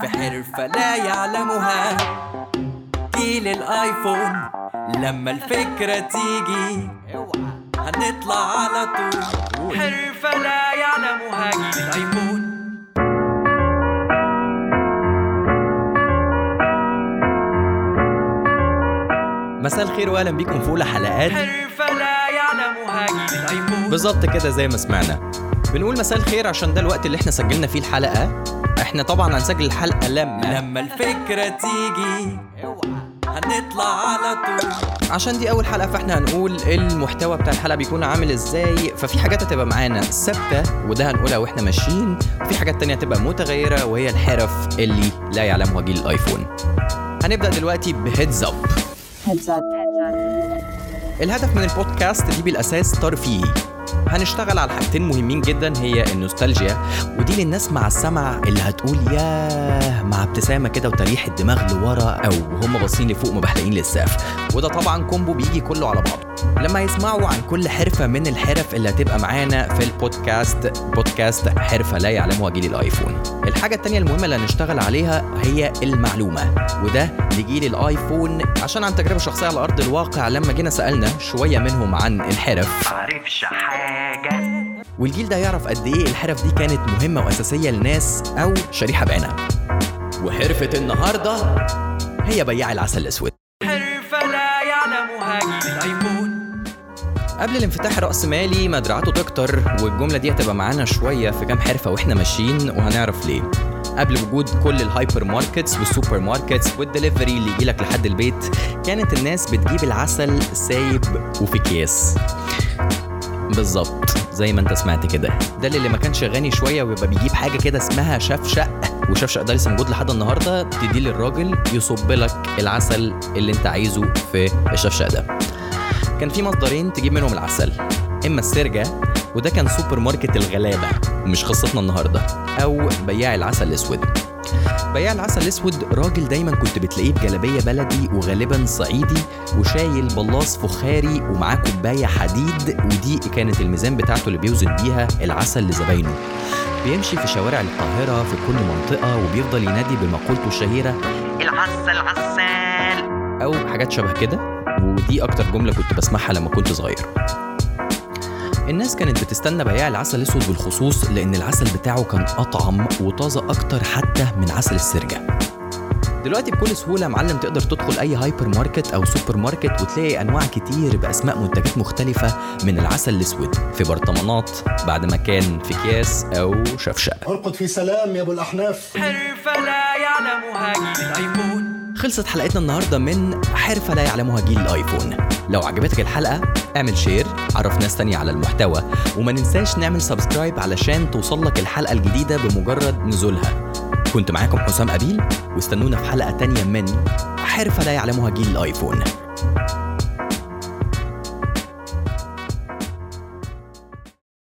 في حرفة لا يعلمها. جيل الايفون لما الفكرة تيجي هنطلع على طول. حرفة لا يعلمها جيل الايفون مساء الخير واهلا بيكم في أولى حلقات. حرفة لا يعلمها جيل الايفون بالظبط كده زي ما سمعنا. بنقول مساء الخير عشان ده الوقت اللي إحنا سجلنا فيه الحلقة. إحنا طبعا هنسجل الحلقة لما لما الفكرة تيجي هنطلع على طول. عشان دي أول حلقة فإحنا هنقول المحتوى بتاع الحلقة بيكون عامل إزاي. ففي حاجات هتبقى معانا ثابتة وده هنقولها وإحنا ماشيين. وفي حاجات تانية هتبقى متغيرة وهي الحرف اللي لا يعلمها جيل الآيفون. هنبدأ دلوقتي بهيدز اب Heads up. الهدف من البودكاست دي بالأساس ترفيهي هنشتغل على حاجتين مهمين جدا هي النوستالجيا ودي للناس مع السمع اللي هتقول ياه مع ابتسامة كده وتريح الدماغ لورا أو وهم باصين لفوق مبحلقين للسقف. وده طبعا combo بيجي كله على بعضه. لما يسمعوا عن كل حرفة من الحرف اللي هتبقى معانا في البودكاست بودكاست حرفة لا يعلمها جيل الآيفون. الحاجة التانية المهمة اللي هنشتغل عليها هي المعلومة وده لجيل الآيفون. عشان عن تجربة شخصية على أرض الواقع لما جينا سألنا شوية منهم عن الحرف معرفش حاجة. والجيل ده يعرف قد إيه الحرف دي كانت مهمة وأساسية لناس أو شريحة بعينها وحرفة النهارده هي بياع العسل الأسود. حرفة لا يعلمها جيل الايفون قبل الانفتاح الرأسمالي مدرعته تكتر والجملة دي هتبقى معانا شوية في كام حرفة وإحنا ماشيين وهنعرف ليه. قبل وجود كل ال hypermarkets وال supermarkets وال delivery اللي يجيلك لحد البيت كانت الناس بتجيب العسل سايب وفي اكياس بالظبط زي ما انت سمعت كده. ده اللي ما كانش غني شوية ويبقى بيجيب حاجة كده اسمها شفشق. وشفشق ده لسه موجود لحد النهارده تديه للراجل يصب لك العسل اللي انت عايزه في الشفشق ده. كان في مصدرين تجيب منهم العسل إما السرجة وده كان سوبر ماركت الغلابة مش قصتنا النهارده أو بياع العسل الأسود. بياع العسل الأسود راجل دايما كنت بتلاقيه بجلابية بلدي وغالبا صعيدي وشايل بلاص فخاري ومعاه كوباية حديد ودي كانت الميزان بتاعته اللي بيوزن بيها العسل لزباينه. بيمشي في شوارع القاهرة في كل منطقة وبيفضل ينادي بمقولته الشهيرة العسل عسل أو حاجات شبه كده ودي أكتر جملة كنت بسمعها لما كنت صغير. الناس كانت بتستنى بياع العسل الأسود بالخصوص لأن العسل بتاعه كان أطعم وطازة أكتر حتى من عسل السرجة. دلوقتي بكل سهولة يا معلم تقدر تدخل أي هايبر ماركت أو سوبر ماركت وتلاقي أنواع كتير بأسماء منتجات مختلفة من العسل الأسود في برطمانات بعد ما كان في أكياس أو شفشق. ارقد في سلام يا أبو الأحناف. حرفة لا يعلمها جيل الأيفون. خلصت حلقتنا النهارده من حرفة لا يعلمها جيل الأيفون. لو عجبتك الحلقة اعمل share. عرف ناس تانية على المحتوى. وما ننساش نعمل subscribe علشان توصلك الحلقة الجديدة بمجرد نزولها. كنت معاكم حسام أبيل واستنونا في حلقة تانية من حرفة لا يعلمها جيل الآيفون.